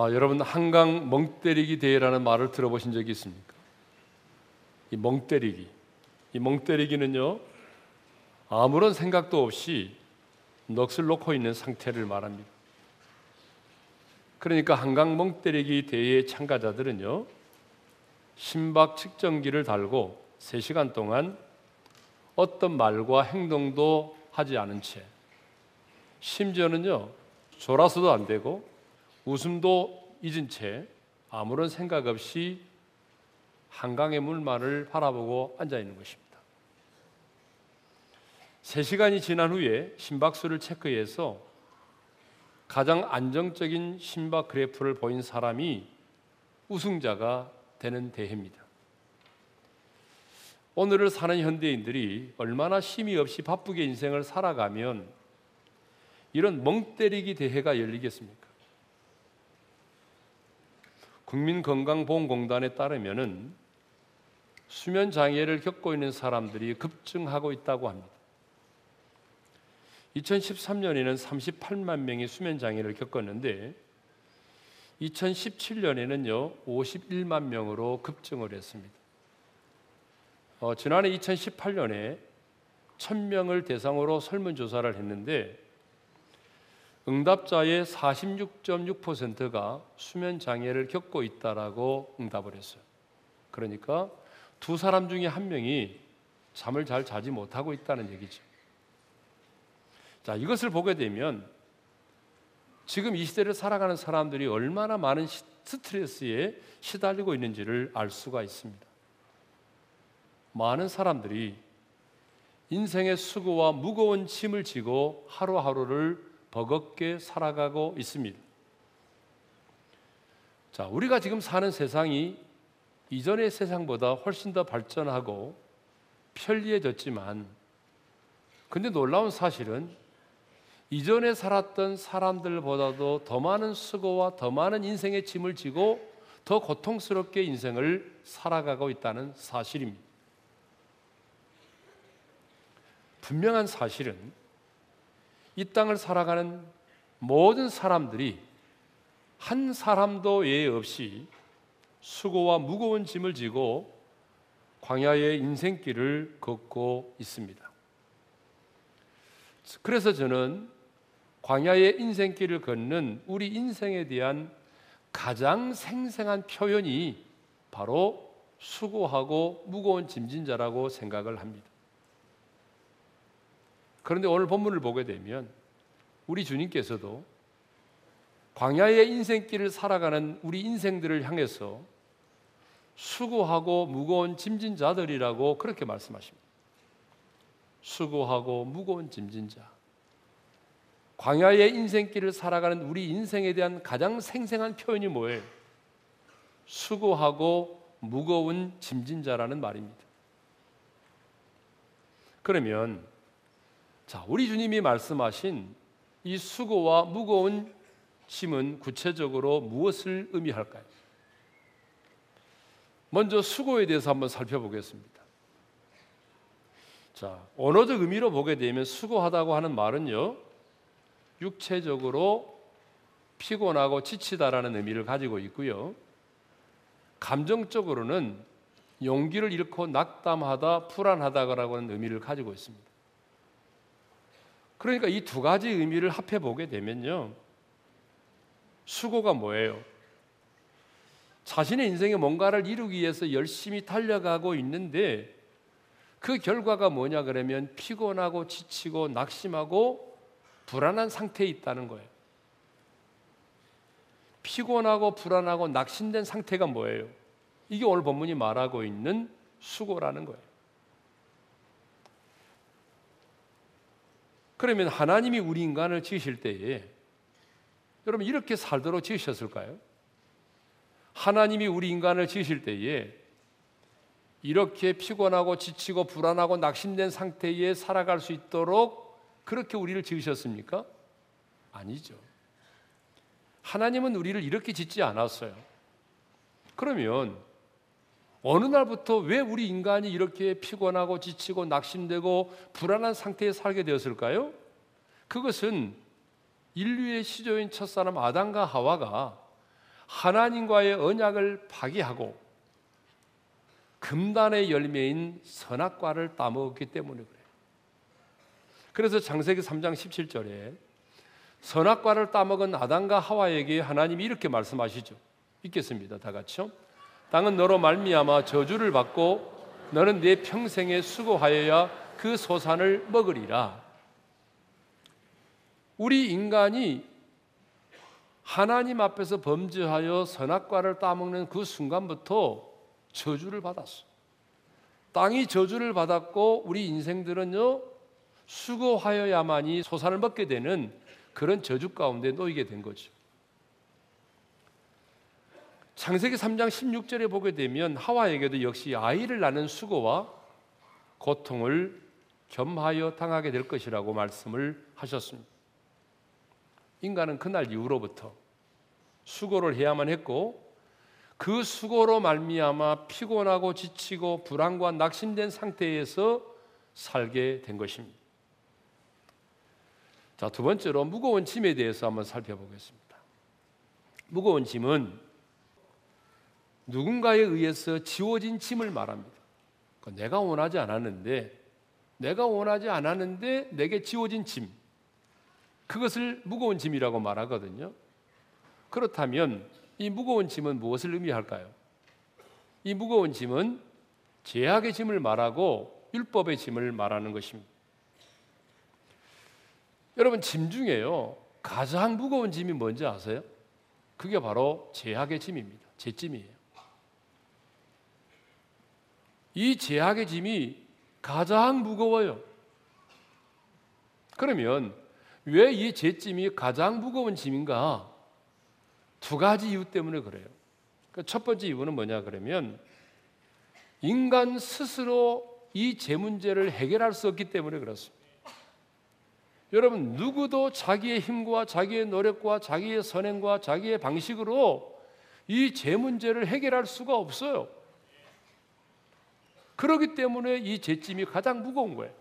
아, 여러분 한강 멍때리기 대회라는 말을 들어보신 적이 있습니까? 이 멍때리기, 이 멍때리기는요 아무런 생각도 없이 넋을 놓고 있는 상태를 말합니다. 그러니까 한강 멍때리기 대회 참가자들은요 심박 측정기를 달고 3시간 동안 어떤 말과 행동도 하지 않은 채 심지어는요 졸아서도 안 되고 웃음도 잊은 채 아무런 생각 없이 한강의 물만을 바라보고 앉아 있는 것입니다. 3시간이 지난 후에 심박수를 체크해서 가장 안정적인 심박 그래프를 보인 사람이 우승자가 되는 대회입니다. 오늘을 사는 현대인들이 얼마나 쉼이 없이 바쁘게 인생을 살아가면 이런 멍 때리기 대회가 열리겠습니까? 국민건강보험공단에 따르면은 수면 장애를 겪고 있는 사람들이 급증하고 있다고 합니다. 2013년에는 38만 명이 수면 장애를 겪었는데 2017년에는요 51만 명으로 급증을 했습니다. 어, 지난해 2018년에 1000명을 대상으로 설문조사를 했는데 응답자의 46.6%가 수면 장애를 겪고 있다라고 응답을 했어요. 그러니까 두 사람 중에 한 명이 잠을 잘 자지 못하고 있다는 얘기죠. 자, 이것을 보게 되면 지금 이 시대를 살아가는 사람들이 얼마나 많은 스트레스에 시달리고 있는지를 알 수가 있습니다. 많은 사람들이 인생의 수고와 무거운 짐을 지고 하루하루를 버겁게 살아가고 있습니다. 자, 우리가 지금 사는 세상이 이전의 세상보다 훨씬 더 발전하고 편리해졌지만 근데 놀라운 사실은 이전에 살았던 사람들보다도 더 많은 수고와 더 많은 인생의 짐을 지고 더 고통스럽게 인생을 살아가고 있다는 사실입니다. 분명한 사실은 이 땅을 살아가는 모든 사람들이 한 사람도 예외 없이 수고와 무거운 짐을 지고 광야의 인생길을 걷고 있습니다. 그래서 저는 광야의 인생길을 걷는 우리 인생에 대한 가장 생생한 표현이 바로 수고하고 무거운 짐진 자라고 생각을 합니다. 그런데 오늘 본문을 보게 되면 우리 주님께서도 광야의 인생길을 살아가는 우리 인생들을 향해서 수고하고 무거운 짐진 자들이라고 그렇게 말씀하십니다. 수고하고 무거운 짐진 자. 광야의 인생길을 살아가는 우리 인생에 대한 가장 생생한 표현이 뭐예요? 수고하고 무거운 짐진 자라는 말입니다. 그러면 자, 우리 주님이 말씀하신 이 수고와 무거운 짐은 구체적으로 무엇을 의미할까요? 먼저 수고에 대해서 한번 살펴보겠습니다. 자, 언어적 의미로 보게 되면 수고하다고 하는 말은요, 육체적으로 피곤하고 지치다라는 의미를 가지고 있고요. 감정적으로는 용기를 잃고 낙담하다, 불안하다라고 하는 의미를 가지고 있습니다. 그러니까 이 두 가지 의미를 합해 보게 되면요. 수고가 뭐예요? 자신의 인생에 뭔가를 이루기 위해서 열심히 달려가고 있는데 그 결과가 뭐냐 그러면 피곤하고 지치고 낙심하고 불안한 상태에 있다는 거예요. 피곤하고 불안하고 낙심된 상태가 뭐예요? 이게 오늘 본문이 말하고 있는 수고라는 거예요. 그러면 하나님이 우리 인간을 지으실 때에 여러분 이렇게 살도록 지으셨을까요? 하나님이 우리 인간을 지으실 때에 이렇게 피곤하고 지치고 불안하고 낙심된 상태에 살아갈 수 있도록 그렇게 우리를 지으셨습니까? 아니죠. 하나님은 우리를 이렇게 짓지 않았어요. 그러면 어느 날부터 왜 우리 인간이 이렇게 피곤하고 지치고 낙심되고 불안한 상태에 살게 되었을까요? 그것은 인류의 시조인 첫사람 아담과 하와가 하나님과의 언약을 파기하고 금단의 열매인 선악과를 따먹었기 때문에 그래요. 그래서 창세기 3장 17절에 선악과를 따먹은 아담과 하와에게 하나님이 이렇게 말씀하시죠. 읽겠습니다. 다 같이요. 땅은 너로 말미암아 저주를 받고 너는 내 평생에 수고하여야 그 소산을 먹으리라. 우리 인간이 하나님 앞에서 범죄하여 선악과를 따먹는 그 순간부터 저주를 받았어. 땅이 저주를 받았고 우리 인생들은요 수고하여야만이 소산을 먹게 되는 그런 저주 가운데 놓이게 된 거죠. 창세기 3장 16절에 보게 되면 하와에게도 역시 아이를 낳는 수고와 고통을 겸하여 당하게 될 것이라고 말씀을 하셨습니다. 인간은 그날 이후로부터 수고를 해야만 했고 그 수고로 말미암아 피곤하고 지치고 불안과 낙심된 상태에서 살게 된 것입니다. 자, 두 번째로 무거운 짐에 대해서 한번 살펴보겠습니다. 무거운 짐은 누군가에 의해서 지워진 짐을 말합니다. 그러니까 내가 원하지 않았는데, 내가 원하지 않았는데 내게 지워진 짐. 그것을 무거운 짐이라고 말하거든요. 그렇다면 이 무거운 짐은 무엇을 의미할까요? 이 무거운 짐은 제약의 짐을 말하고 율법의 짐을 말하는 것입니다. 여러분 짐 중에요 가장 무거운 짐이 뭔지 아세요? 그게 바로 제약의 짐입니다. 제 짐이에요. 이 제약의 짐이 가장 무거워요. 그러면 왜이 제짐이 가장 무거운 짐인가? 두 가지 이유 때문에 그래요. 그러니까 첫 번째 이유는 뭐냐 그러면 인간 스스로 이제 문제를 해결할 수 없기 때문에 그렇습니다. 여러분 누구도 자기의 힘과 자기의 노력과 자기의 선행과 자기의 방식으로 이제 문제를 해결할 수가 없어요. 그렇기 때문에 이 죄짐이 가장 무거운 거예요.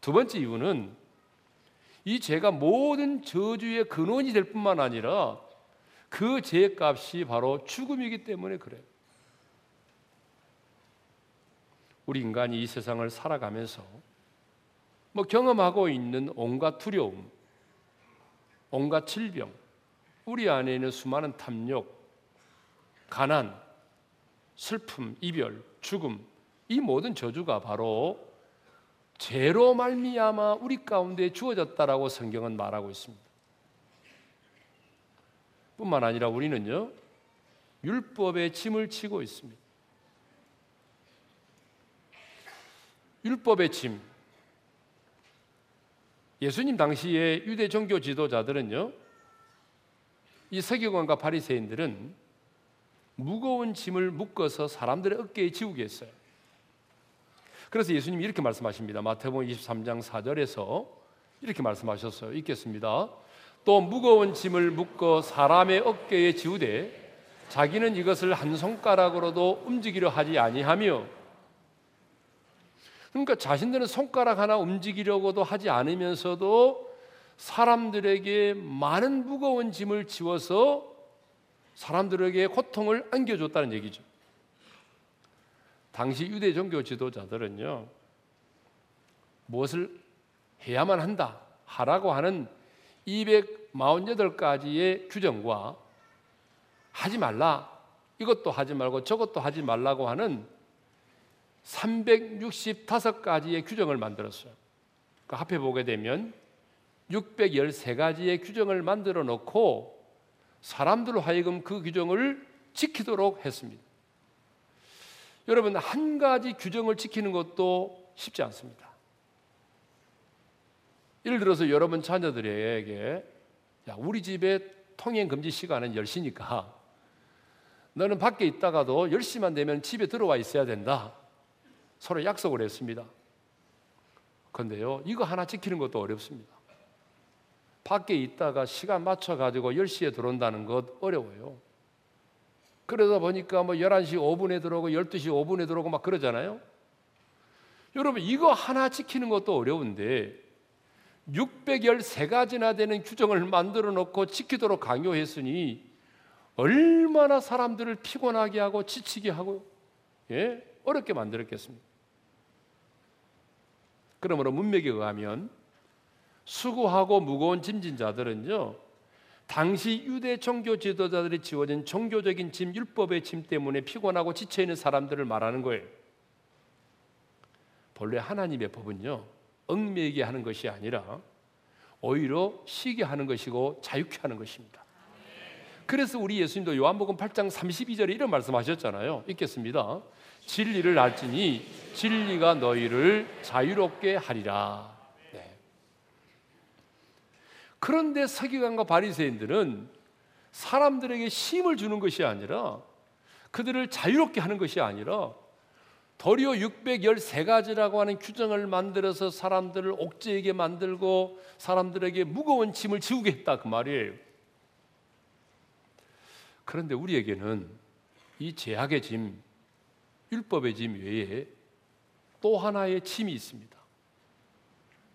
두 번째 이유는 이 죄가 모든 저주의 근원이 될 뿐만 아니라 그 죄값이 바로 죽음이기 때문에 그래요. 우리 인간이 이 세상을 살아가면서 뭐 경험하고 있는 온갖 두려움, 온갖 질병, 우리 안에 있는 수많은 탐욕, 가난, 슬픔, 이별, 죽음, 이 모든 저주가 바로 죄로 말미암아 우리 가운데 주어졌다라고 성경은 말하고 있습니다. 뿐만 아니라 우리는요 율법의 짐을 치고 있습니다. 율법의 짐. 예수님 당시에 유대 종교 지도자들은요 이 서기관과 바리새인들은 무거운 짐을 묶어서 사람들의 어깨에 지우게 했어요. 그래서 예수님이 이렇게 말씀하십니다. 마태복음 23장 4절에서 이렇게 말씀하셨어요. 읽겠습니다. 또 무거운 짐을 묶어 사람의 어깨에 지우되 자기는 이것을 한 손가락으로도 움직이려 하지 아니하며 그러니까 자신들은 손가락 하나 움직이려고도 하지 않으면서도 사람들에게 많은 무거운 짐을 지워서 사람들에게 고통을 안겨줬다는 얘기죠. 당시 유대 종교 지도자들은요, 무엇을 해야만 한다, 하라고 하는 248가지의 규정과 하지 말라, 이것도 하지 말고 저것도 하지 말라고 하는 365가지의 규정을 만들었어요. 그 앞에 보게 되면 613가지의 규정을 만들어 놓고 사람들로 하여금 그 규정을 지키도록 했습니다. 여러분 한 가지 규정을 지키는 것도 쉽지 않습니다. 예를 들어서 여러분 자녀들에게 야, 우리 집에 통행 금지 시간은 10시니까 너는 밖에 있다가도 10시만 되면 집에 들어와 있어야 된다. 서로 약속을 했습니다. 그런데요, 이거 하나 지키는 것도 어렵습니다. 밖에 있다가 시간 맞춰 가지고 10시에 들어온다는 것 어려워요. 그러다 보니까 뭐 11시 5분에 들어오고 12시 5분에 들어오고 막 그러잖아요. 여러분 이거 하나 지키는 것도 어려운데 613가지나 되는 규정을 만들어 놓고 지키도록 강요했으니 얼마나 사람들을 피곤하게 하고 지치게 하고 예? 어렵게 만들었겠습니까? 그러므로 문맥에 의하면 수고하고 무거운 짐진 자들은요. 당시 유대 종교 지도자들이 지워진 종교적인 짐, 율법의 짐 때문에 피곤하고 지쳐 있는 사람들을 말하는 거예요. 본래 하나님의 법은요. 얽매이게 하는 것이 아니라 오히려 쉬게 하는 것이고 자유케 하는 것입니다. 그래서 우리 예수님도 요한복음 8장 32절에 이런 말씀하셨잖아요. 읽겠습니다. 진리를 알지니 진리가 너희를 자유롭게 하리라. 네. 그런데 서기관과 바리새인들은 사람들에게 힘을 주는 것이 아니라 그들을 자유롭게 하는 것이 아니라 도리어 613가지라고 하는 규정을 만들어서 사람들을 옥죄게 만들고 사람들에게 무거운 짐을 지우게 했다 그 말이에요. 그런데 우리에게는 이 제약의 짐, 율법의 짐 외에 또 하나의 짐이 있습니다.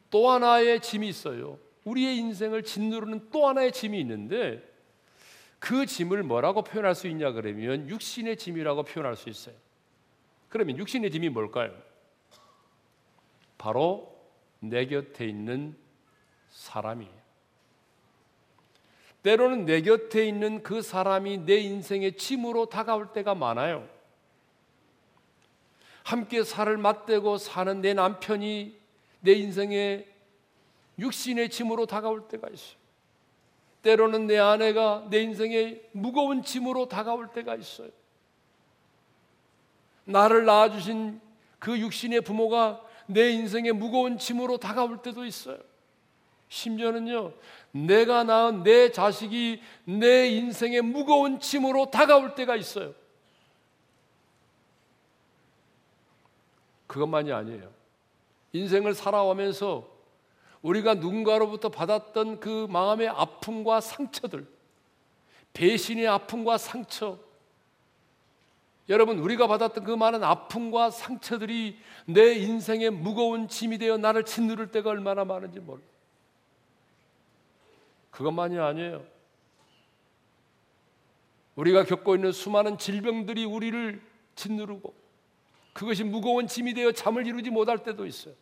또 하나의 짐이 있어요. 우리의 인생을 짓누르는 또 하나의 짐이 있는데 그 짐을 뭐라고 표현할 수 있냐 그러면 육신의 짐이라고 표현할 수 있어요. 그러면 육신의 짐이 뭘까요? 바로 내 곁에 있는 사람이에요. 때로는 내 곁에 있는 그 사람이 내 인생의 짐으로 다가올 때가 많아요. 함께 살을 맞대고 사는 내 남편이 내 인생의 육신의 짐으로 다가올 때가 있어요. 때로는 내 아내가 내 인생의 무거운 짐으로 다가올 때가 있어요. 나를 낳아주신 그 육신의 부모가 내 인생의 무거운 짐으로 다가올 때도 있어요. 심지어는요, 내가 낳은 내 자식이 내 인생의 무거운 짐으로 다가올 때가 있어요. 그것만이 아니에요. 인생을 살아오면서 우리가 누군가로부터 받았던 그 마음의 아픔과 상처들, 배신의 아픔과 상처, 여러분, 우리가 받았던 그 많은 아픔과 상처들이 내 인생의 무거운 짐이 되어 나를 짓누를 때가 얼마나 많은지 몰라. 그것만이 아니에요. 우리가 겪고 있는 수많은 질병들이 우리를 짓누르고 그것이 무거운 짐이 되어 잠을 이루지 못할 때도 있어요.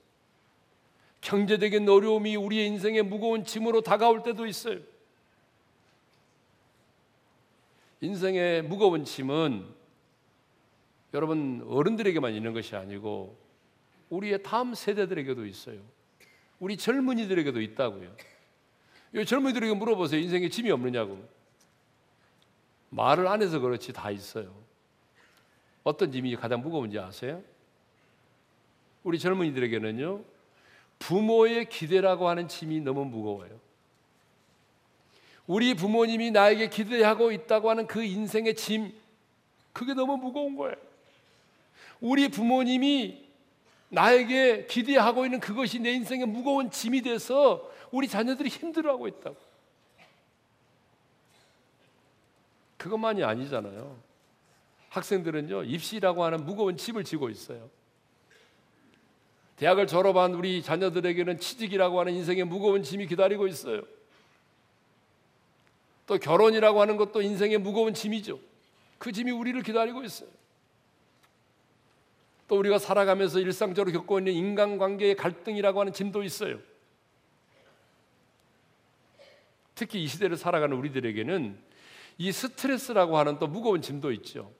경제적인 어려움이 우리의 인생의 무거운 짐으로 다가올 때도 있어요. 인생의 무거운 짐은 여러분 어른들에게만 있는 것이 아니고 우리의 다음 세대들에게도 있어요. 우리 젊은이들에게도 있다고요. 이 젊은이들에게 물어보세요. 인생에 짐이 없느냐고. 말을 안 해서 그렇지 다 있어요. 어떤 짐이 가장 무거운지 아세요? 우리 젊은이들에게는요, 부모의 기대라고 하는 짐이 너무 무거워요. 우리 부모님이 나에게 기대하고 있다고 하는 그 인생의 짐, 그게 너무 무거운 거예요. 우리 부모님이 나에게 기대하고 있는 그것이 내 인생의 무거운 짐이 돼서 우리 자녀들이 힘들어하고 있다고. 그것만이 아니잖아요. 학생들은요, 입시라고 하는 무거운 짐을 지고 있어요. 대학을 졸업한 우리 자녀들에게는 취직이라고 하는 인생의 무거운 짐이 기다리고 있어요. 또 결혼이라고 하는 것도 인생의 무거운 짐이죠. 그 짐이 우리를 기다리고 있어요. 또 우리가 살아가면서 일상적으로 겪고 있는 인간관계의 갈등이라고 하는 짐도 있어요. 특히 이 시대를 살아가는 우리들에게는 이 스트레스라고 하는 또 무거운 짐도 있죠.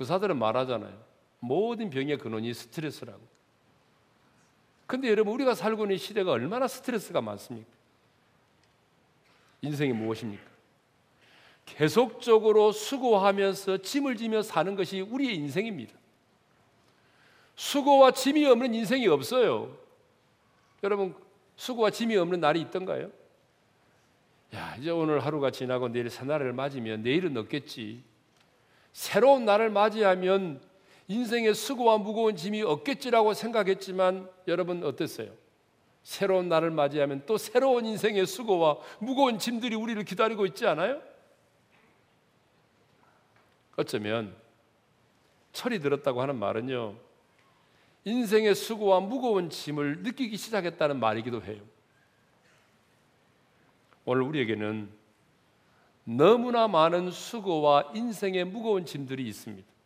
의사들은 말하잖아요. 모든 병의 근원이 스트레스라고. 근데 여러분 우리가 살고 있는 시대가 얼마나 스트레스가 많습니까? 인생이 무엇입니까? 계속적으로 수고하면서 짐을 지며 사는 것이 우리의 인생입니다. 수고와 짐이 없는 인생이 없어요. 여러분 수고와 짐이 없는 날이 있던가요? 야, 이제 오늘 하루가 지나고 내일 새날을 맞으면 내일은 없겠지. 새로운 날을 맞이하면 인생의 수고와 무거운 짐이 없겠지라고 생각했지만 여러분 어땠어요? 새로운 날을 맞이하면 또 새로운 인생의 수고와 무거운 짐들이 우리를 기다리고 있지 않아요? 어쩌면 철이 들었다고 하는 말은요. 인생의 수고와 무거운 짐을 느끼기 시작했다는 말이기도 해요. 오늘 우리에게는 너무나 많은 수고와 인생의 무거운 짐들이 있습니다.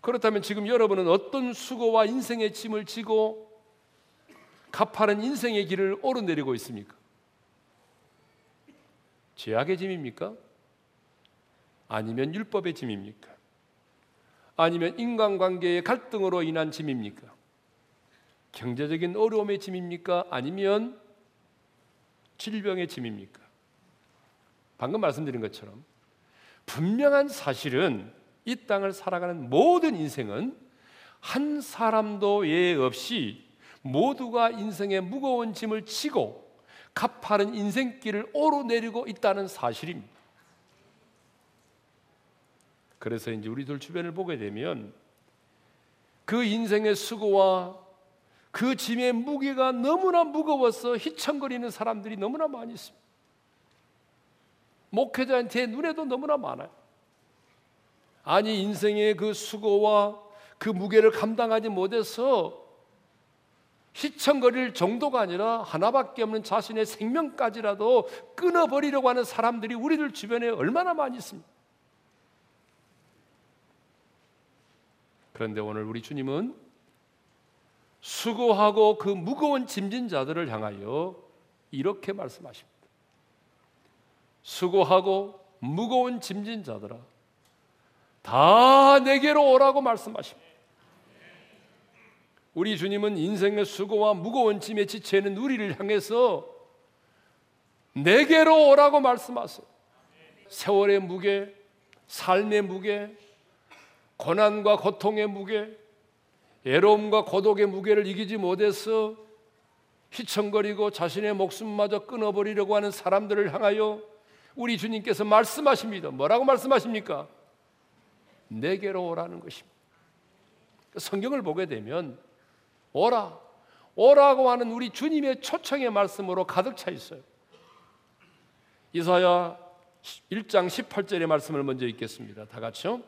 그렇다면 지금 여러분은 어떤 수고와 인생의 짐을 지고 가파른 인생의 길을 오르내리고 있습니까? 죄악의 짐입니까? 아니면 율법의 짐입니까? 아니면 인간관계의 갈등으로 인한 짐입니까? 경제적인 어려움의 짐입니까? 아니면 질병의 짐입니까? 방금 말씀드린 것처럼 분명한 사실은 이 땅을 살아가는 모든 인생은 한 사람도 예외 없이 모두가 인생의 무거운 짐을 지고 가파른 인생길을 오르내리고 있다는 사실입니다. 그래서 이제 우리들 주변을 보게 되면 그 인생의 수고와 그 짐의 무게가 너무나 무거워서 휘청거리는 사람들이 너무나 많이 있습니다. 목회자한테 눈에도 너무나 많아요. 아니 인생의 그 수고와 그 무게를 감당하지 못해서 휘청거릴 정도가 아니라 하나밖에 없는 자신의 생명까지라도 끊어버리려고 하는 사람들이 우리들 주변에 얼마나 많이 있습니까? 그런데 오늘 우리 주님은 수고하고 그 무거운 짐진 자들을 향하여 이렇게 말씀하십니다. 수고하고 무거운 짐진 자들아, 다 내게로 오라고 말씀하십니다. 우리 주님은 인생의 수고와 무거운 짐에 지쳐 있는 우리를 향해서 내게로 오라고 말씀하세요. 세월의 무게, 삶의 무게, 고난과 고통의 무게, 외로움과 고독의 무게를 이기지 못해서 휘청거리고 자신의 목숨마저 끊어버리려고 하는 사람들을 향하여 우리 주님께서 말씀하십니다. 뭐라고 말씀하십니까? 내게로 오라는 것입니다. 성경을 보게 되면 오라, 오라고 하는 우리 주님의 초청의 말씀으로 가득 차 있어요. 이사야 1장 18절의 말씀을 먼저 읽겠습니다. 다 같이요.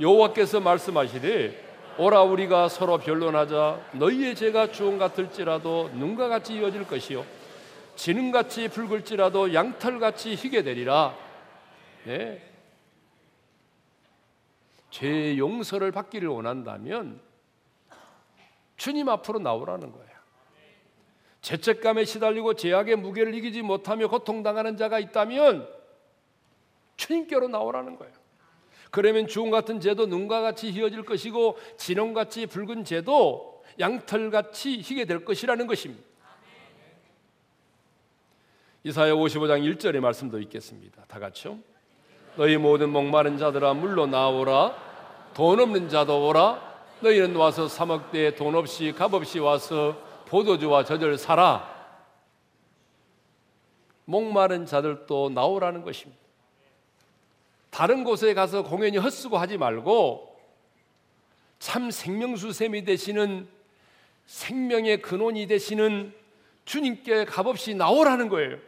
여호와께서 말씀하시되 오라 우리가 서로 변론하자 너희의 죄가 주홍 같을지라도 눈과 같이 이어질 것이요 지능같이 붉을지라도 양털같이 희게 되리라. 네. 죄 용서를 받기를 원한다면 주님 앞으로 나오라는 거예요. 죄책감에 시달리고 죄악의 무게를 이기지 못하며 고통당하는 자가 있다면 주님께로 나오라는 거예요. 그러면 주홍 같은 죄도 눈과 같이 희어질 것이고 진홍같이 붉은 죄도 양털같이 희게 될 것이라는 것입니다. 이사야 55장 1절의 말씀도 있겠습니다. 다 같이요. 너희 모든 목마른 자들아 물로 나오라 돈 없는 자도 오라 너희는 와서 사먹되 돈 없이 값 없이 와서 포도주와 저절 사라 목마른 자들도 나오라는 것입니다. 다른 곳에 가서 공연히 헛수고 하지 말고 참 생명수샘이 되시는 생명의 근원이 되시는 주님께 값없이 나오라는 거예요.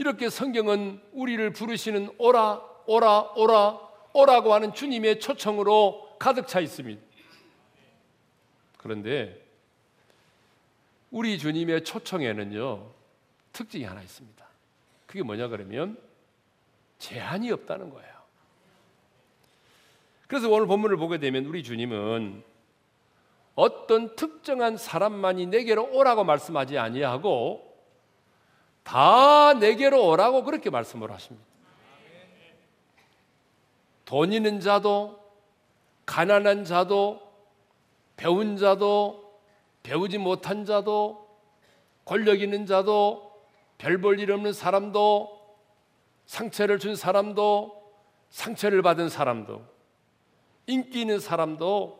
이렇게 성경은 우리를 부르시는 오라, 오라, 오라, 오라고 하는 주님의 초청으로 가득 차 있습니다. 그런데 우리 주님의 초청에는요, 특징이 하나 있습니다. 그게 뭐냐 그러면 제한이 없다는 거예요. 그래서 오늘 본문을 보게 되면 우리 주님은 어떤 특정한 사람만이 내게로 오라고 말씀하지 아니하고 다 내게로 오라고 그렇게 말씀을 하십니다. 돈 있는 자도 가난한 자도 배운 자도 배우지 못한 자도 권력 있는 자도 별 볼 일 없는 사람도 상처를 준 사람도 상처를 받은 사람도 인기 있는 사람도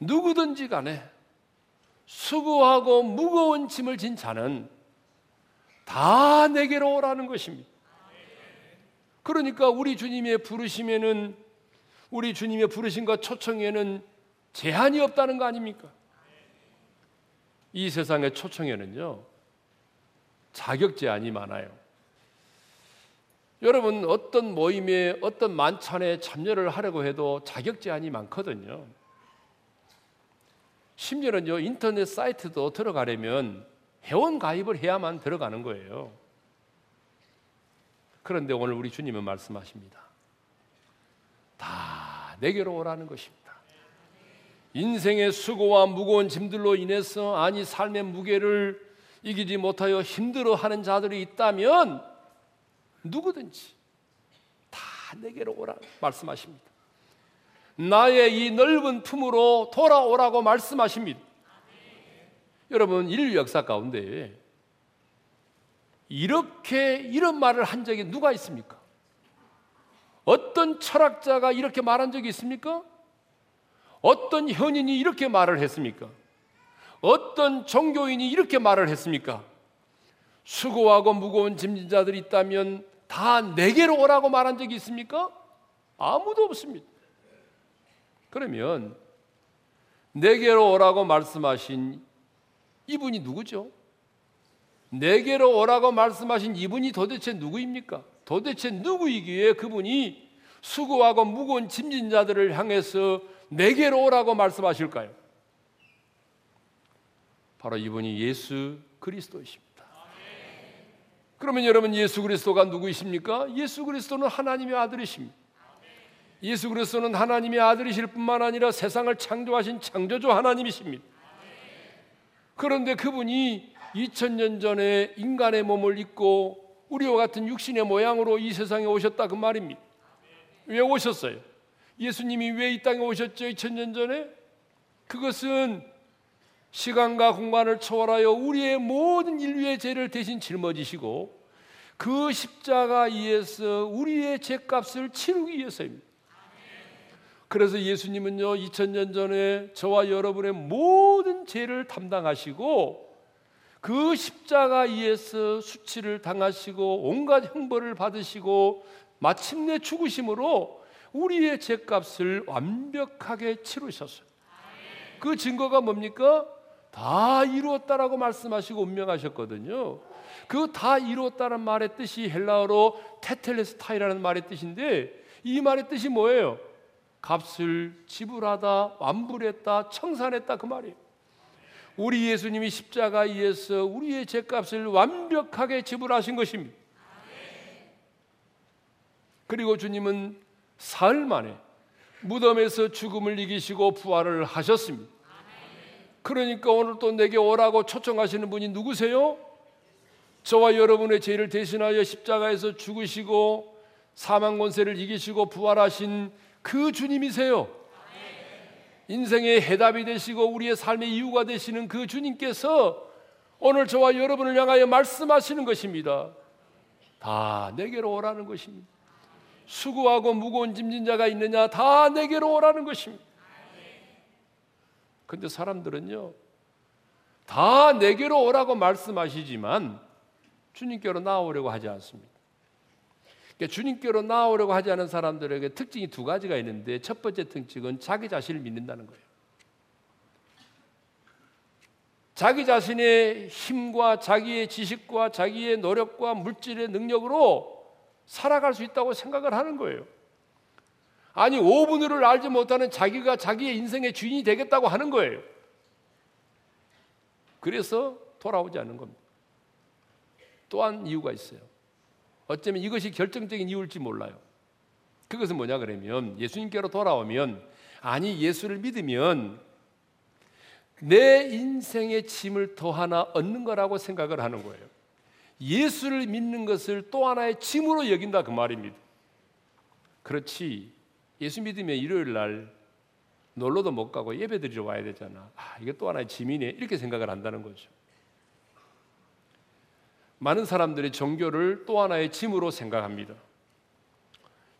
누구든지 간에 수고하고 무거운 짐을 진 자는 다 내게로 오라는 것입니다. 그러니까 우리 주님의 부르심에는 우리 주님의 부르심과 초청에는 제한이 없다는 거 아닙니까? 이 세상의 초청에는요 자격 제한이 많아요. 여러분 어떤 모임에 어떤 만찬에 참여를 하려고 해도 자격 제한이 많거든요. 심지어는요 인터넷 사이트도 들어가려면 회원 가입을 해야만 들어가는 거예요. 그런데 오늘 우리 주님은 말씀하십니다. 다 내게로 오라는 것입니다. 인생의 수고와 무거운 짐들로 인해서 아니 삶의 무게를 이기지 못하여 힘들어하는 자들이 있다면 누구든지 다 내게로 오라 말씀하십니다. 나의 이 넓은 품으로 돌아오라고 말씀하십니다. 여러분 인류 역사 가운데 이렇게 이런 말을 한 적이 누가 있습니까? 어떤 철학자가 이렇게 말한 적이 있습니까? 어떤 현인이 이렇게 말을 했습니까? 어떤 종교인이 이렇게 말을 했습니까? 수고하고 무거운 짐진 자들이 있다면 다 내게로 오라고 말한 적이 있습니까? 아무도 없습니다. 그러면 내게로 오라고 말씀하신 이분이 누구죠? 내게로 오라고 말씀하신 이분이 도대체 누구입니까? 도대체 누구이기에 그분이 수고하고 무거운 짐진 자들을 향해서 내게로 오라고 말씀하실까요? 바로 이분이 예수 그리스도이십니다. 그러면 여러분 예수 그리스도가 누구이십니까? 예수 그리스도는 하나님의 아들이십니다. 예수 그리스도는 하나님의 아들이실 뿐만 아니라 세상을 창조하신 창조주 하나님이십니다. 그런데 그분이 2000년 전에 인간의 몸을 입고 우리와 같은 육신의 모양으로 이 세상에 오셨다 그 말입니다. 왜 오셨어요? 예수님이 왜 이 땅에 오셨죠? 2000년 전에? 그것은 시간과 공간을 초월하여 우리의 모든 인류의 죄를 대신 짊어지시고 그 십자가 위에서 우리의 죄값을 치르기 위해서입니다. 그래서 예수님은요, 2000년 전에 저와 여러분의 모든 죄를 담당하시고 그 십자가 위에서 수치를 당하시고 온갖 형벌을 받으시고 마침내 죽으심으로 우리의 죄값을 완벽하게 치르셨어요. 그 증거가 뭡니까? 다 이루었다라고 말씀하시고 운명하셨거든요. 그 다 이루었다는 말의 뜻이 헬라어로 테텔레스타이라는 말의 뜻인데 이 말의 뜻이 뭐예요? 값을 지불하다, 완불했다, 청산했다 그 말이에요. 우리 예수님이 십자가 위에서 우리의 죄값을 완벽하게 지불하신 것입니다. 그리고 주님은 사흘 만에 무덤에서 죽음을 이기시고 부활을 하셨습니다. 그러니까 오늘 또 내게 오라고 초청하시는 분이 누구세요? 저와 여러분의 죄를 대신하여 십자가에서 죽으시고 사망 권세를 이기시고 부활하신 그 주님이세요. 인생의 해답이 되시고 우리의 삶의 이유가 되시는 그 주님께서 오늘 저와 여러분을 향하여 말씀하시는 것입니다. 다 내게로 오라는 것입니다. 수고하고 무거운 짐진 자가 있느냐 다 내게로 오라는 것입니다. 근데 사람들은요. 다 내게로 오라고 말씀하시지만 주님께로 나오려고 하지 않습니다. 그러니까 주님께로 나오려고 하지 않은 사람들에게 특징이 두 가지가 있는데 첫 번째 특징은 자기 자신을 믿는다는 거예요. 자기 자신의 힘과 자기의 지식과 자기의 노력과 물질의 능력으로 살아갈 수 있다고 생각을 하는 거예요. 아니 5분을 알지 못하는 자기가 자기의 인생의 주인이 되겠다고 하는 거예요. 그래서 돌아오지 않는 겁니다. 또한 이유가 있어요. 어쩌면 이것이 결정적인 이유일지 몰라요. 그것은 뭐냐 그러면 예수님께로 돌아오면 아니 예수를 믿으면 내 인생의 짐을 더 하나 얻는 거라고 생각을 하는 거예요. 예수를 믿는 것을 또 하나의 짐으로 여긴다 그 말입니다. 그렇지. 예수 믿으면 일요일 날 놀러도 못 가고 예배 드리러 와야 되잖아. 아, 이게 또 하나의 짐이네. 이렇게 생각을 한다는 거죠. 많은 사람들이 종교를 또 하나의 짐으로 생각합니다.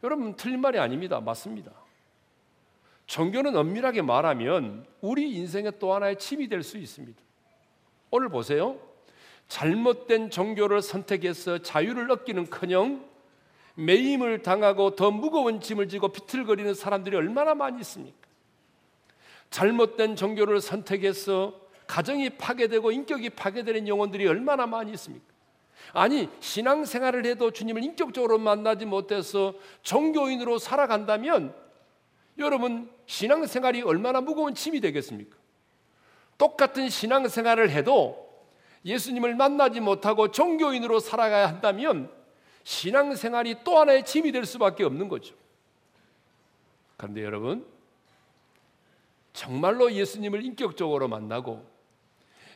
여러분 틀린 말이 아닙니다. 맞습니다. 종교는 엄밀하게 말하면 우리 인생의 또 하나의 짐이 될 수 있습니다. 오늘 보세요. 잘못된 종교를 선택해서 자유를 얻기는커녕 매임을 당하고 더 무거운 짐을 지고 비틀거리는 사람들이 얼마나 많이 있습니까? 잘못된 종교를 선택해서 가정이 파괴되고 인격이 파괴되는 영혼들이 얼마나 많이 있습니까? 아니 신앙생활을 해도 주님을 인격적으로 만나지 못해서 종교인으로 살아간다면 여러분 신앙생활이 얼마나 무거운 짐이 되겠습니까? 똑같은 신앙생활을 해도 예수님을 만나지 못하고 종교인으로 살아가야 한다면 신앙생활이 또 하나의 짐이 될 수밖에 없는 거죠. 그런데 여러분, 정말로 예수님을 인격적으로 만나고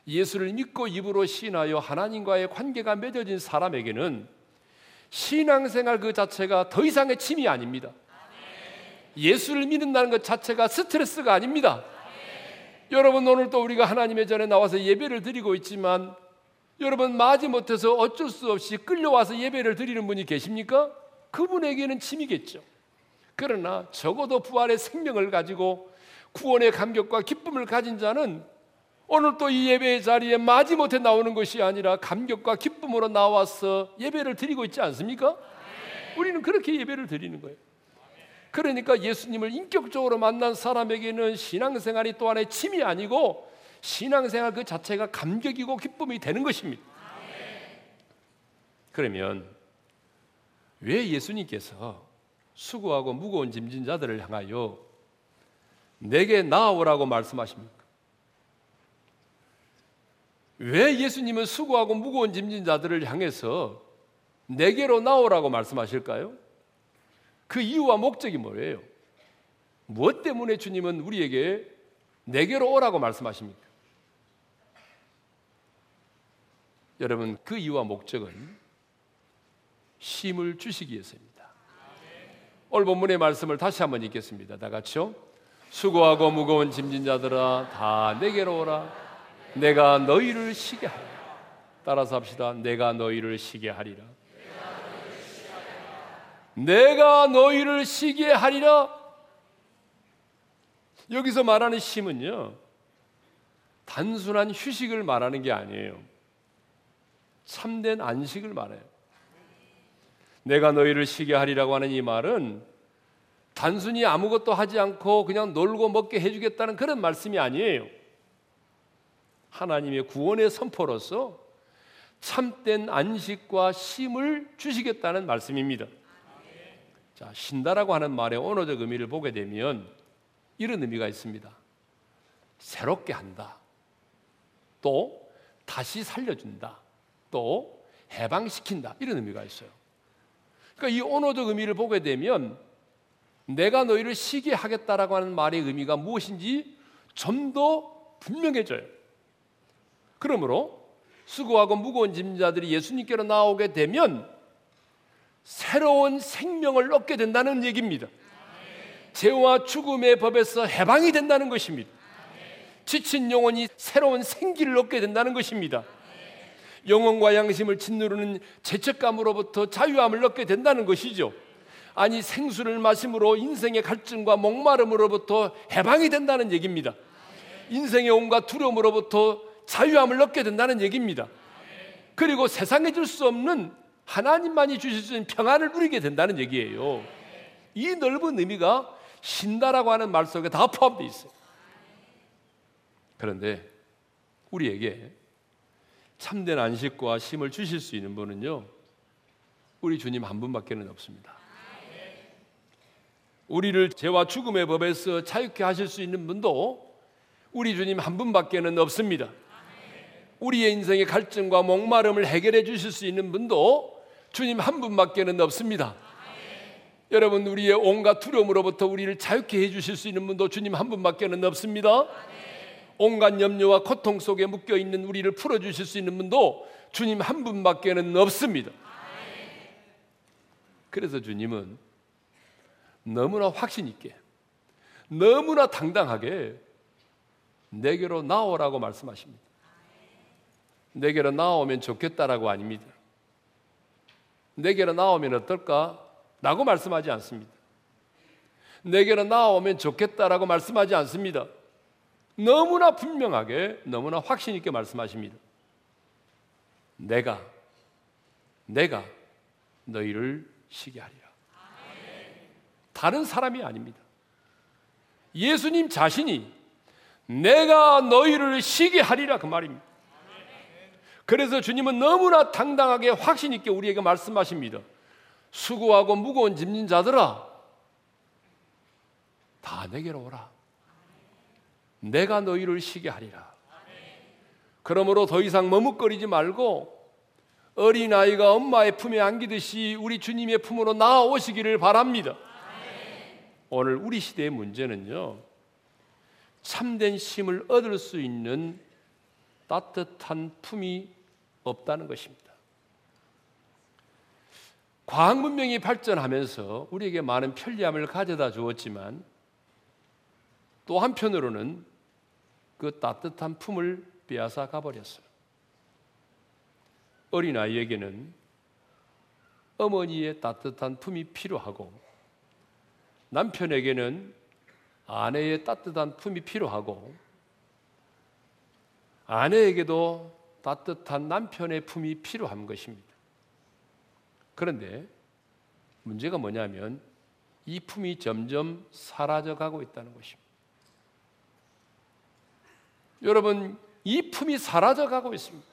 예수를 믿고 입으로 신하여 하나님과의 관계가 맺어진 사람에게는 신앙생활 그 자체가 더 이상의 짐이 아닙니다. 예수를 믿는다는 것 자체가 스트레스가 아닙니다. 여러분 오늘 또 우리가 하나님의 전에 나와서 예배를 드리고 있지만 여러분 마지 못해서 어쩔 수 없이 끌려와서 예배를 드리는 분이 계십니까? 그분에게는 짐이겠죠. 그러나 적어도 부활의 생명을 가지고 구원의 감격과 기쁨을 가진 자는 오늘 또 이 예배의 자리에 마지 못해 나오는 것이 아니라 감격과 기쁨으로 나와서 예배를 드리고 있지 않습니까? 우리는 그렇게 예배를 드리는 거예요. 그러니까 예수님을 인격적으로 만난 사람에게는 신앙생활이 또 하나의 짐이 아니고 신앙생활 그 자체가 감격이고 기쁨이 되는 것입니다. 그러면 왜 예수님께서 수고하고 무거운 짐진 자들을 향하여 내게 나아오라고 말씀하십니까? 왜 예수님은 수고하고 무거운 짐진 자들을 향해서 내게로 나오라고 말씀하실까요? 그 이유와 목적이 뭐예요? 무엇 때문에 주님은 우리에게 내게로 오라고 말씀하십니까? 여러분 그 이유와 목적은 쉼을 주시기 위해서입니다. 오늘 본문의 말씀을 다시 한번 읽겠습니다. 다 같이요. 수고하고 무거운 짐진 자들아 다 내게로 오라. 내가 너희를 쉬게 하리라. 따라서 합시다. 내가 너희를 쉬게 하리라. 내가 너희를 쉬게 하리라. 여기서 말하는 쉼은요. 단순한 휴식을 말하는 게 아니에요. 참된 안식을 말해요. 내가 너희를 쉬게 하리라고 하는 이 말은 단순히 아무것도 하지 않고 그냥 놀고 먹게 해주겠다는 그런 말씀이 아니에요. 하나님의 구원의 선포로서 참된 안식과 쉼을 주시겠다는 말씀입니다. 자, 쉰다라고 하는 말의 언어적 의미를 보게 되면 이런 의미가 있습니다. 새롭게 한다. 또 다시 살려준다. 또 해방시킨다. 이런 의미가 있어요. 그러니까 이 언어적 의미를 보게 되면 내가 너희를 쉬게 하겠다라고 하는 말의 의미가 무엇인지 좀 더 분명해져요. 그러므로 수고하고 무거운 짐자들이 예수님께로 나오게 되면 새로운 생명을 얻게 된다는 얘기입니다. 죄와 죽음의 법에서 해방이 된다는 것입니다. 지친 영혼이 새로운 생기를 얻게 된다는 것입니다. 영혼과 양심을 짓누르는 죄책감으로부터 자유함을 얻게 된다는 것이죠. 아니 생수를 마심으로 인생의 갈증과 목마름으로부터 해방이 된다는 얘기입니다. 인생의 온갖 두려움으로부터 자유함을 얻게 된다는 얘기입니다. 그리고 세상에 줄 수 없는 하나님만이 주실 수 있는 평안을 누리게 된다는 얘기예요. 이 넓은 의미가 신다라고 하는 말 속에 다 포함되어 있어요. 그런데 우리에게 참된 안식과 쉼을 주실 수 있는 분은요, 우리 주님 한 분밖에는 없습니다. 우리를 죄와 죽음의 법에서 자유케 하실 수 있는 분도 우리 주님 한 분밖에는 없습니다. 우리의 인생의 갈증과 목마름을 해결해 주실 수 있는 분도 주님 한 분밖에는 없습니다. 여러분 우리의 온갖 두려움으로부터 우리를 자유케 해 주실 수 있는 분도 주님 한 분밖에는 없습니다. 온갖 염려와 고통 속에 묶여 있는 우리를 풀어 주실 수 있는 분도 주님 한 분밖에는 없습니다. 그래서 주님은 너무나 확신 있게 너무나 당당하게 내게로 나오라고 말씀하십니다. 내게로 나오면 좋겠다라고 아닙니다. 내게로 나오면 어떨까? 라고 말씀하지 않습니다. 내게로 나오면 좋겠다라고 말씀하지 않습니다. 너무나 분명하게, 너무나 확신 있게 말씀하십니다. 내가, 내가 너희를 쉬게 하리라. 다른 사람이 아닙니다. 예수님 자신이 내가 너희를 쉬게 하리라 그 말입니다. 그래서 주님은 너무나 당당하게 확신 있게 우리에게 말씀하십니다. 수고하고 무거운 짐진 자들아 다 내게로 오라. 내가 너희를 쉬게 하리라. 그러므로 더 이상 머뭇거리지 말고 어린아이가 엄마의 품에 안기듯이 우리 주님의 품으로 나아오시기를 바랍니다. 오늘 우리 시대의 문제는요. 참된 쉼을 얻을 수 있는 따뜻한 품이 없다는 것입니다. 과학 문명이 발전하면서 우리에게 많은 편리함을 가져다 주었지만 또 한편으로는 그 따뜻한 품을 빼앗아 가버렸어요. 어린아이에게는 어머니의 따뜻한 품이 필요하고 남편에게는 아내의 따뜻한 품이 필요하고 아내에게도 따뜻한 남편의 품이 필요한 것입니다. 그런데 문제가 뭐냐면 이 품이 점점 사라져 가고 있다는 것입니다. 여러분, 이 품이 사라져 가고 있습니다.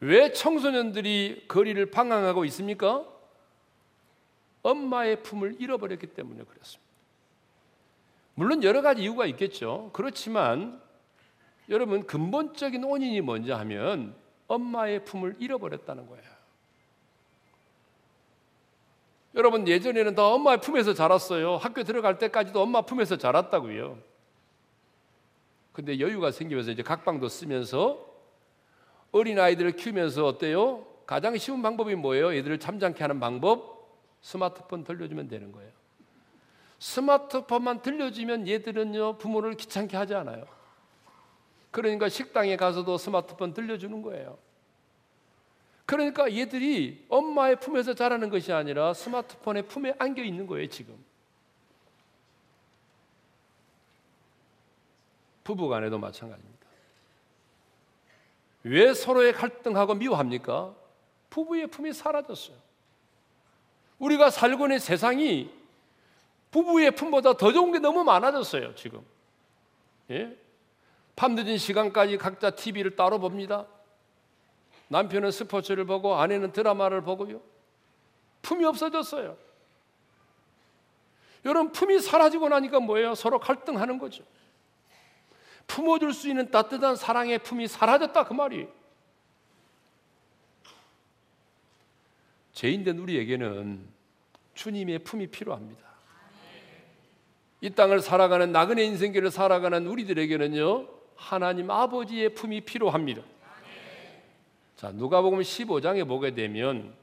왜 청소년들이 거리를 방황하고 있습니까? 엄마의 품을 잃어버렸기 때문에 그렇습니다. 물론 여러 가지 이유가 있겠죠. 그렇지만 여러분 근본적인 원인이 뭔지 하면 엄마의 품을 잃어버렸다는 거예요. 여러분 예전에는 다 엄마의 품에서 자랐어요. 학교 들어갈 때까지도 엄마 품에서 자랐다고요. 근데 여유가 생기면서 이제 각방도 쓰면서 어린 아이들을 키우면서 어때요? 가장 쉬운 방법이 뭐예요? 애들을 잠잠케 하는 방법? 스마트폰 들려주면 되는 거예요. 스마트폰만 들려주면 얘들은요 부모를 귀찮게 하지 않아요. 그러니까 식당에 가서도 스마트폰 들려주는 거예요. 그러니까 얘들이 엄마의 품에서 자라는 것이 아니라 스마트폰의 품에 안겨 있는 거예요, 지금. 부부 간에도 마찬가지입니다. 왜 서로의 갈등하고 미워합니까? 부부의 품이 사라졌어요. 우리가 살고 있는 세상이 부부의 품보다 더 좋은 게 너무 많아졌어요, 지금. 예? 밤늦은 시간까지 각자 TV를 따로 봅니다. 남편은 스포츠를 보고 아내는 드라마를 보고요. 품이 없어졌어요. 여러분, 품이 사라지고 나니까 뭐예요? 서로 갈등하는 거죠. 품어줄 수 있는 따뜻한 사랑의 품이 사라졌다 그 말이. 죄인된 우리에게는 주님의 품이 필요합니다. 이 땅을 살아가는 나그네 인생길을 살아가는 우리들에게는요 하나님 아버지의 품이 필요합니다. 자 누가복음 15장에 보게 되면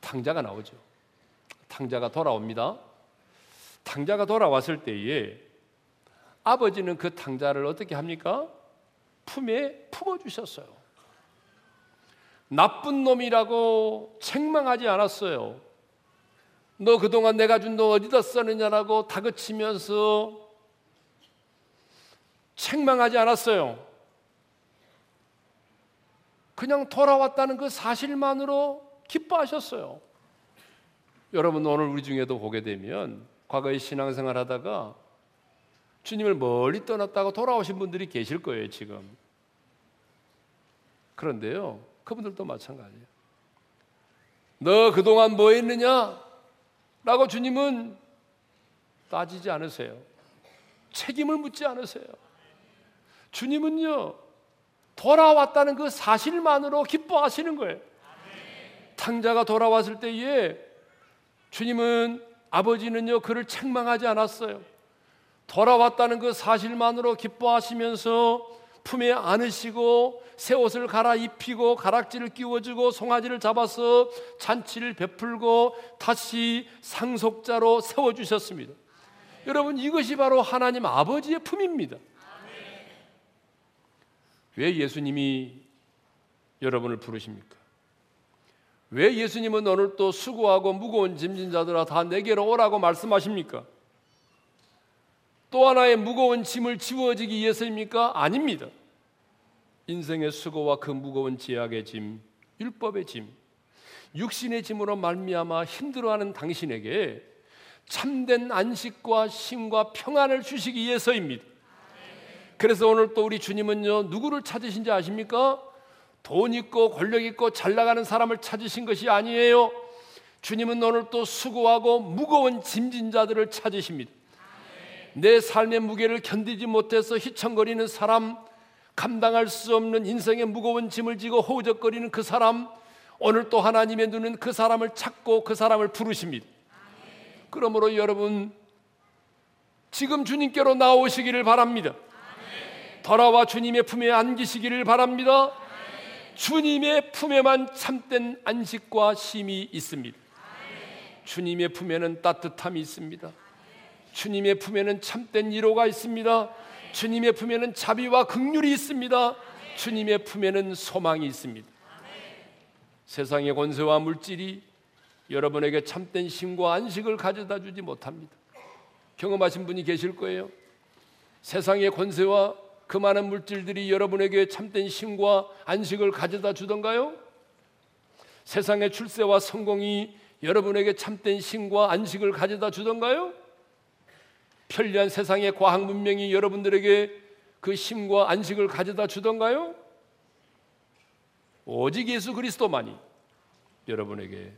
탕자가 나오죠. 탕자가 돌아옵니다. 탕자가 돌아왔을 때에 아버지는 그 탕자를 어떻게 합니까? 품에 품어 주셨어요. 나쁜 놈이라고 책망하지 않았어요. 너 그동안 내가 준 돈 어디다 썼느냐라고 다그치면서 책망하지 않았어요. 그냥 돌아왔다는 그 사실만으로 기뻐하셨어요. 여러분 오늘 우리 중에도 보게 되면 과거에 신앙생활 하다가 주님을 멀리 떠났다고 돌아오신 분들이 계실 거예요, 지금. 그런데요, 그분들도 마찬가지예요. 너 그동안 뭐 했느냐? 라고 주님은 따지지 않으세요. 책임을 묻지 않으세요. 주님은요, 돌아왔다는 그 사실만으로 기뻐하시는 거예요. 탕자가 돌아왔을 때에 주님은 아버지는요, 그를 책망하지 않았어요. 돌아왔다는 그 사실만으로 기뻐하시면서 품에 안으시고 새 옷을 갈아입히고 가락지를 끼워주고 송아지를 잡아서 잔치를 베풀고 다시 상속자로 세워주셨습니다. 여러분 이것이 바로 하나님 아버지의 품입니다. 왜 예수님이 여러분을 부르십니까? 왜 예수님은 오늘 또 수고하고 무거운 짐진 자들아 다 내게로 오라고 말씀하십니까? 또 하나의 무거운 짐을 지워지기 위해서입니까? 아닙니다. 인생의 수고와 그 무거운 제약의 짐, 율법의 짐, 육신의 짐으로 말미암아 힘들어하는 당신에게 참된 안식과 쉼과 평안을 주시기 위해서입니다. 그래서 오늘 또 우리 주님은요 누구를 찾으신지 아십니까? 돈 있고 권력 있고 잘 나가는 사람을 찾으신 것이 아니에요. 주님은 오늘 또 수고하고 무거운 짐진 자들을 찾으십니다. 내 삶의 무게를 견디지 못해서 휘청거리는 사람, 감당할 수 없는 인생의 무거운 짐을 지고 허우적거리는 그 사람 오늘 또 하나님의 눈은 그 사람을 찾고 그 사람을 부르십니다. 그러므로 여러분 지금 주님께로 나오시기를 바랍니다. 돌아와 주님의 품에 안기시기를 바랍니다. 주님의 품에만 참된 안식과 쉼이 있습니다. 주님의 품에는 따뜻함이 있습니다. 주님의 품에는 참된 위로가 있습니다. 주님의 품에는 자비와 긍휼이 있습니다. 주님의 품에는 소망이 있습니다. 세상의 권세와 물질이 여러분에게 참된 쉼과 안식을 가져다 주지 못합니다. 경험하신 분이 계실 거예요. 세상의 권세와 그 많은 물질들이 여러분에게 참된 쉼과 안식을 가져다 주던가요? 세상의 출세와 성공이 여러분에게 참된 쉼과 안식을 가져다 주던가요? 편리한 세상의 과학 문명이 여러분들에게 그 쉼과 안식을 가져다 주던가요? 오직 예수 그리스도만이 여러분에게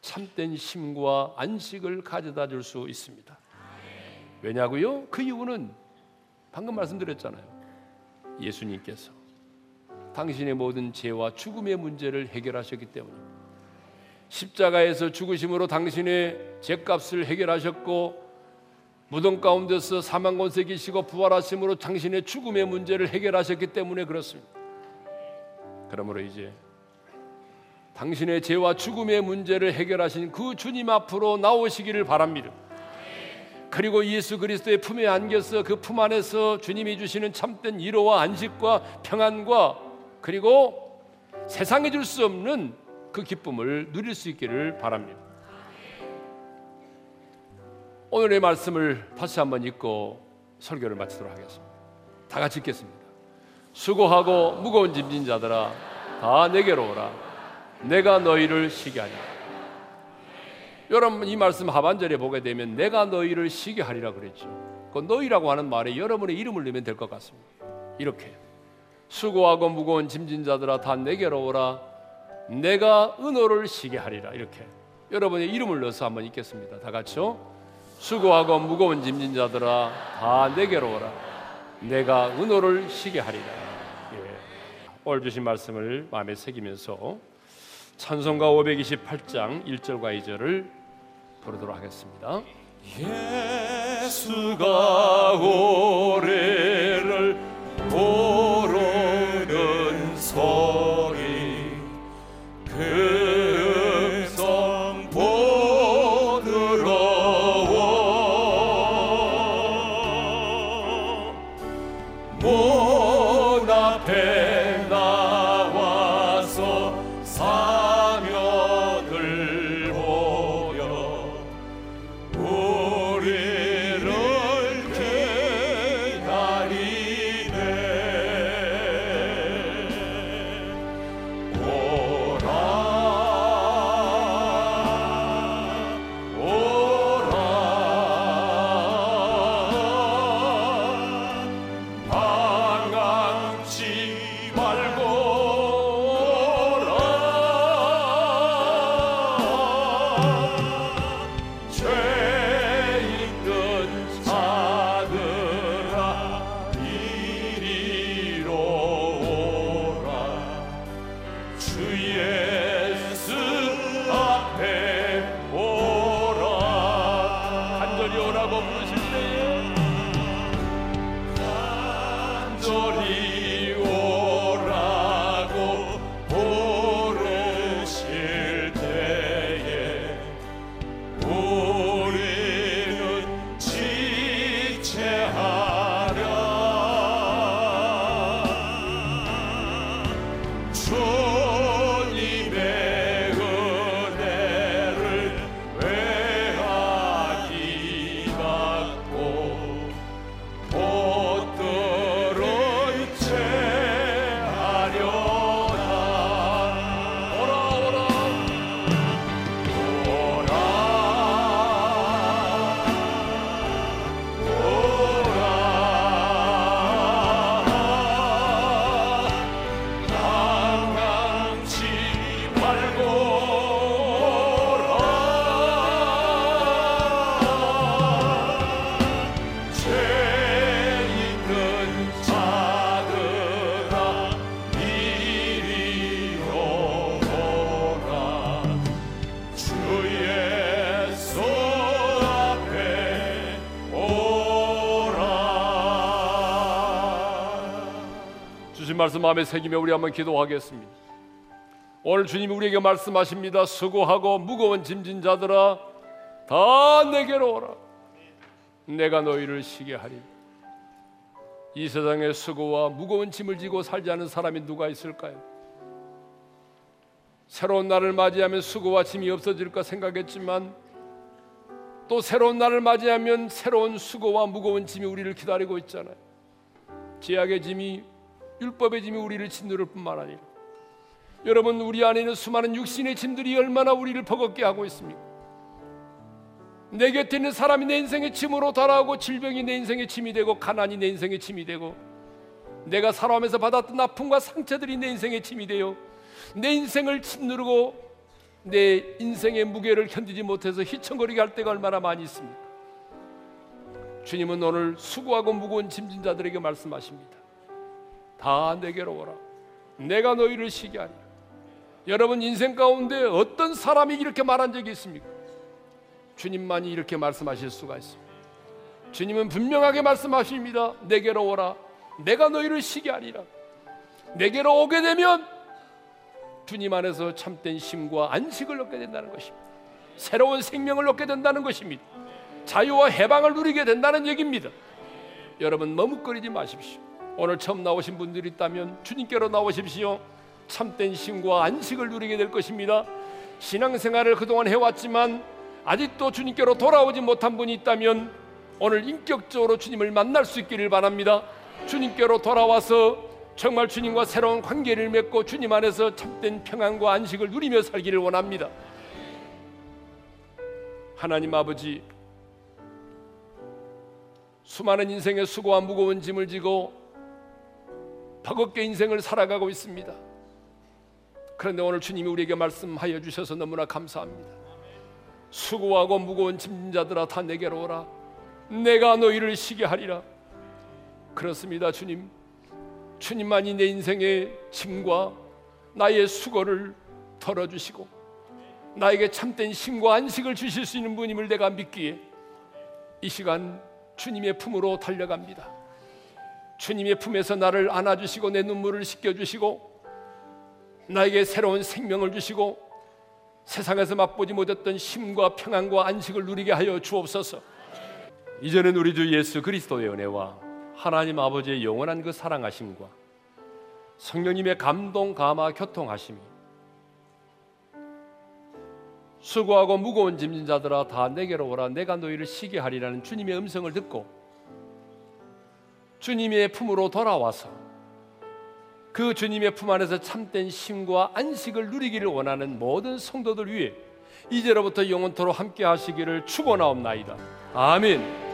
참된 쉼과 안식을 가져다 줄 수 있습니다. 왜냐고요? 그 이유는 방금 말씀드렸잖아요. 예수님께서 당신의 모든 죄와 죽음의 문제를 해결하셨기 때문입니다. 십자가에서 죽으심으로 당신의 죄값을 해결하셨고 무덤 가운데서 사망 권세 계시고 부활하심으로 당신의 죽음의 문제를 해결하셨기 때문에 그렇습니다. 그러므로 이제 당신의 죄와 죽음의 문제를 해결하신 그 주님 앞으로 나오시기를 바랍니다. 그리고 예수 그리스도의 품에 안겨서 그 품 안에서 주님이 주시는 참된 위로와 안식과 평안과 그리고 세상에 줄 수 없는 그 기쁨을 누릴 수 있기를 바랍니다. 오늘의 말씀을 다시 한번 읽고 설교를 마치도록 하겠습니다. 다 같이 읽겠습니다. 수고하고 무거운 짐진 자들아 다 내게로 오라. 내가 너희를 쉬게 하리라. 여러분 이 말씀 하반절에 보게 되면 내가 너희를 쉬게 하리라 그랬죠. 그 너희라고 하는 말에 여러분의 이름을 넣으면 될 것 같습니다. 이렇게 수고하고 무거운 짐진 자들아 다 내게로 오라. 내가 은호를 쉬게 하리라. 이렇게 여러분의 이름을 넣어서 한번 읽겠습니다. 다 같이요. 수고하고 무거운 짐진 자들아 다 내게로 오라. 내가 은호를 쉬게 하리라. 예. 오늘 주신 말씀을 마음에 새기면서 찬송가 528장 1절과 2절을 부르도록 하겠습니다. 예수가 오래를 오 말씀 마음에 새기며 우리 한번 기도하겠습니다. 오늘 주님이 우리에게 말씀하십니다. 수고하고 무거운 짐진 자들아 다 내게로 오라. 내가 너희를 쉬게 하리. 이 세상에 수고와 무거운 짐을 지고 살지 않은 사람이 누가 있을까요? 새로운 날을 맞이하면 수고와 짐이 없어질까 생각했지만 또 새로운 날을 맞이하면 새로운 수고와 무거운 짐이 우리를 기다리고 있잖아요. 제약의 짐이 율법의 짐이 우리를 짓누를 뿐만 아니라 여러분 우리 안에 있는 수많은 육신의 짐들이 얼마나 우리를 버겁게 하고 있습니까? 내 곁에 있는 사람이 내 인생의 짐으로 달아오고 질병이 내 인생의 짐이 되고 가난이 내 인생의 짐이 되고 내가 살아오면서 받았던 아픔과 상처들이 내 인생의 짐이 되어 내 인생을 짓누르고 내 인생의 무게를 견디지 못해서 휘청거리게 할 때가 얼마나 많이 있습니까? 주님은 오늘 수고하고 무거운 짐진 자들에게 말씀하십니다. 다 내게로 오라. 내가 너희를 쉬게 하리. 여러분 인생 가운데 어떤 사람이 이렇게 말한 적이 있습니까? 주님만이 이렇게 말씀하실 수가 있습니다. 주님은 분명하게 말씀하십니다. 내게로 오라. 내가 너희를 쉬게 하리라. 내게로 오게 되면 주님 안에서 참된 쉼과 안식을 얻게 된다는 것입니다. 새로운 생명을 얻게 된다는 것입니다. 자유와 해방을 누리게 된다는 얘기입니다. 여러분 머뭇거리지 마십시오. 오늘 처음 나오신 분들이 있다면 주님께로 나오십시오. 참된 쉼과 안식을 누리게 될 것입니다. 신앙생활을 그동안 해왔지만 아직도 주님께로 돌아오지 못한 분이 있다면 오늘 인격적으로 주님을 만날 수 있기를 바랍니다. 주님께로 돌아와서 정말 주님과 새로운 관계를 맺고 주님 안에서 참된 평안과 안식을 누리며 살기를 원합니다. 하나님 아버지 수많은 인생의 수고와 무거운 짐을 지고 버겁게 인생을 살아가고 있습니다. 그런데 오늘 주님이 우리에게 말씀하여 주셔서 너무나 감사합니다. 수고하고 무거운 짐진 자들아 다 내게로 오라. 내가 너희를 쉬게 하리라. 그렇습니다, 주님. 주님만이 내 인생의 짐과 나의 수고를 덜어주시고 나에게 참된 힘과 안식을 주실 수 있는 분임을 내가 믿기에 이 시간 주님의 품으로 달려갑니다. 주님의 품에서 나를 안아주시고 내 눈물을 씻겨주시고 나에게 새로운 생명을 주시고 세상에서 맛보지 못했던 힘과 평안과 안식을 누리게 하여 주옵소서. 이제는 우리 주 예수 그리스도의 은혜와 하나님 아버지의 영원한 그 사랑하심과 성령님의 감동 감화 교통하심이 수고하고 무거운 짐진 자들아 다 내게로 오라 내가 너희를 쉬게 하리라는 주님의 음성을 듣고 주님의 품으로 돌아와서 그 주님의 품 안에서 참된 쉼과 안식을 누리기를 원하는 모든 성도들 위해 이제로부터 영원토록 함께 하시기를 축원하옵나이다. 아멘.